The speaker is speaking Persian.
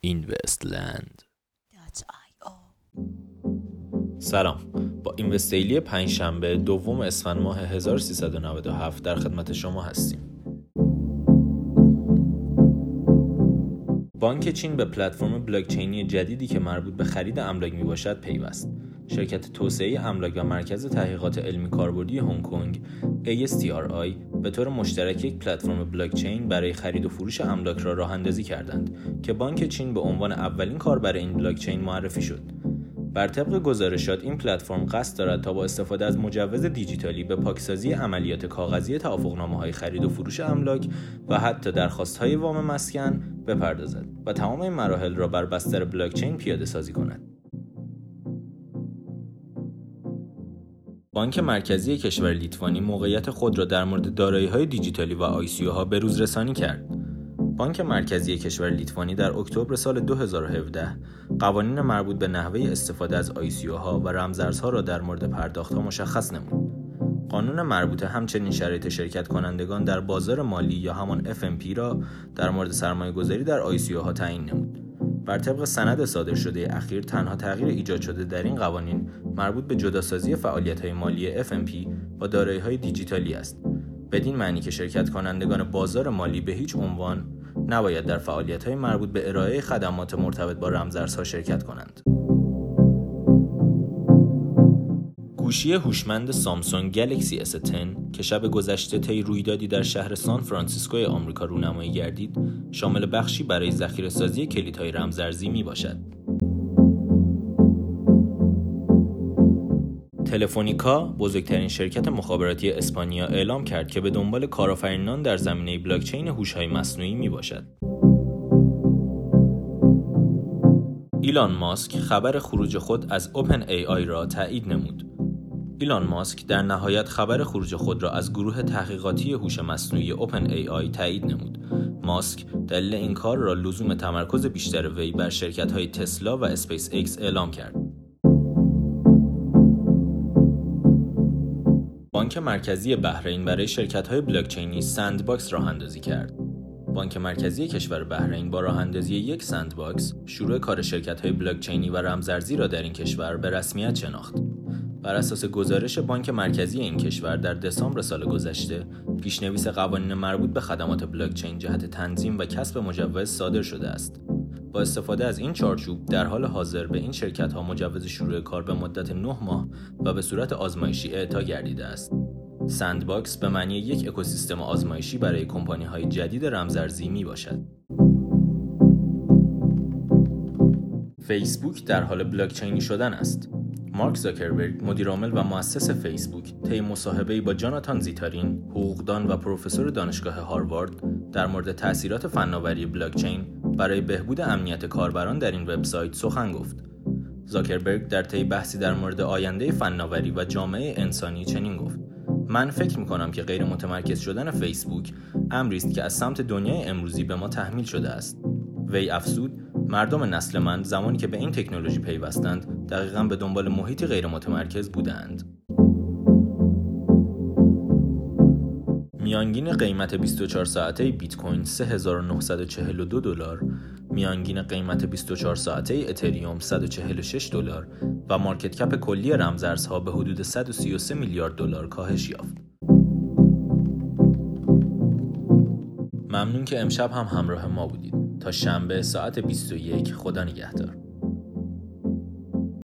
اینوستلند. سلام. با اینوستیلی پنج شنبه دوم اسفند ماه 1397 در خدمت شما هستیم. بانک چین به پلتفرم بلاکچینی جدیدی که مربوط به خرید املاک می باشد پیوست. شرکت توسعه املاک و مرکز تحقیقات علمی کاربردی هنگ کنگ ASTRI به طور مشترک یک پلتفرم بلاکچین برای خرید و فروش املاک را راه اندازی کردند که بانک چین به عنوان اولین کاربر این بلاکچین معرفی شد. بر طبق گزارشات این پلتفرم قصد دارد تا با استفاده از مجوز دیجیتالی به پاکسازی عملیات کاغذی توافقنامه های خرید و فروش املاک و حتی درخواست های وام مسکن بپردازد و تمام این مراحل را بر بستر بلاکچین پیاده سازی کند. بانک مرکزی کشور لیتوانی موقعیت خود را در مورد های دیجیتالی و ها به روز رسانی کرد. بانک مرکزی کشور لیتوانی در اکتبر سال 2017 قوانین مربوط به نحوه استفاده از ها و رمزارزها را در مورد پرداختها مشخص نمود. قانون مربوطه همچنین شرایط شرکت کنندگان در بازار مالی یا همان FMP را در مورد سرمایه گذاری در ها تعیین نمود. بر طبق سند صادر شده اخیر تنها تغییر ایجاد شده در این قوانین مربوط به جداسازی های مالی FMP با های دیجیتالی است بدین معنی که شرکت کنندگان بازار مالی به هیچ عنوان نباید در های مربوط به ارائه خدمات مرتبط با رمزارزها شرکت کنند. گوشی هوشمند سامسونگ گلکسی S10 که شب گذشته طی رویدادی در شهر سان فرانسیسکو آمریکا رونمایی گردید، شامل بخشی برای ذخیره سازی کلیدهای رمزارزی می باشد. تلفونیکا بزرگترین شرکت مخابراتی اسپانیا اعلام کرد که به دنبال کارآفرینان در زمینه بلاکچین هوش‌های مصنوعی می باشد. ایلان ماسک خبر خروج خود از OpenAI را تایید نمود. ایلان ماسک در نهایت خبر خروج خود را از گروه تحقیقاتی هوش مصنوعی OpenAI تایید نمود. ماسک دلیل این کار را لزوم تمرکز بیشتر وی بر شرکت های تسلا و اسپیس ایکس اعلام کرد. بانک مرکزی بحرین برای شرکت های بلاکچینی sandbox راه اندازی کرد. بانک مرکزی کشور بحرین با راه اندازی یک sandbox شروع کار شرکت های بلاکچینی و رمزارزی را در این کشور به رسمیت شناخت. بر اساس گزارش بانک مرکزی این کشور در دسامبر سال گذشته پیشنویس قوانین مربوط به خدمات بلاکچین جهت تنظیم و کسب مجوز صادر شده است. با استفاده از این چارچوب در حال حاضر به این شرکت ها مجوز شروع کار به مدت 9 ماه و به صورت آزمایشی اعطا گردیده است. sandbox به معنی یک اکوسیستم آزمایشی برای کمپانی های جدید رمزارزی می باشد فیسبوک در حال بلاکچینی شدن است. مارک زاکربرگ مدیرعامل و مؤسس فیسبوک طی مصاحبه‌ای با جاناتان زیترین حقوقدان و پروفسور دانشگاه هاروارد در مورد تاثیرات فناوری بلاکچین برای بهبود امنیت کاربران در این وبسایت سخن گفت. زاکربرگ در طی بحثی در مورد آینده فناوری و جامعه انسانی چنین گفت من فکر می کنم که غیر متمرکز شدن فیسبوک امری است که از سمت دنیای امروزی به ما تحمیل شده است. وی افسود مردم نسل من زمانی که به این تکنولوژی پیوستند دقیقا به دنبال محیطی غیر متمرکز بودند. میانگین قیمت 24 ساعته بیت کوین 3942 دلار، میانگین قیمت 24 ساعته اتریوم 146 دلار و مارکت کپ کلی رمزارزها به حدود 133 میلیارد دلار کاهش یافت. ممنون که امشب هم همراه ما بودید. تا شنبه ساعت 21 خدا نگهدار.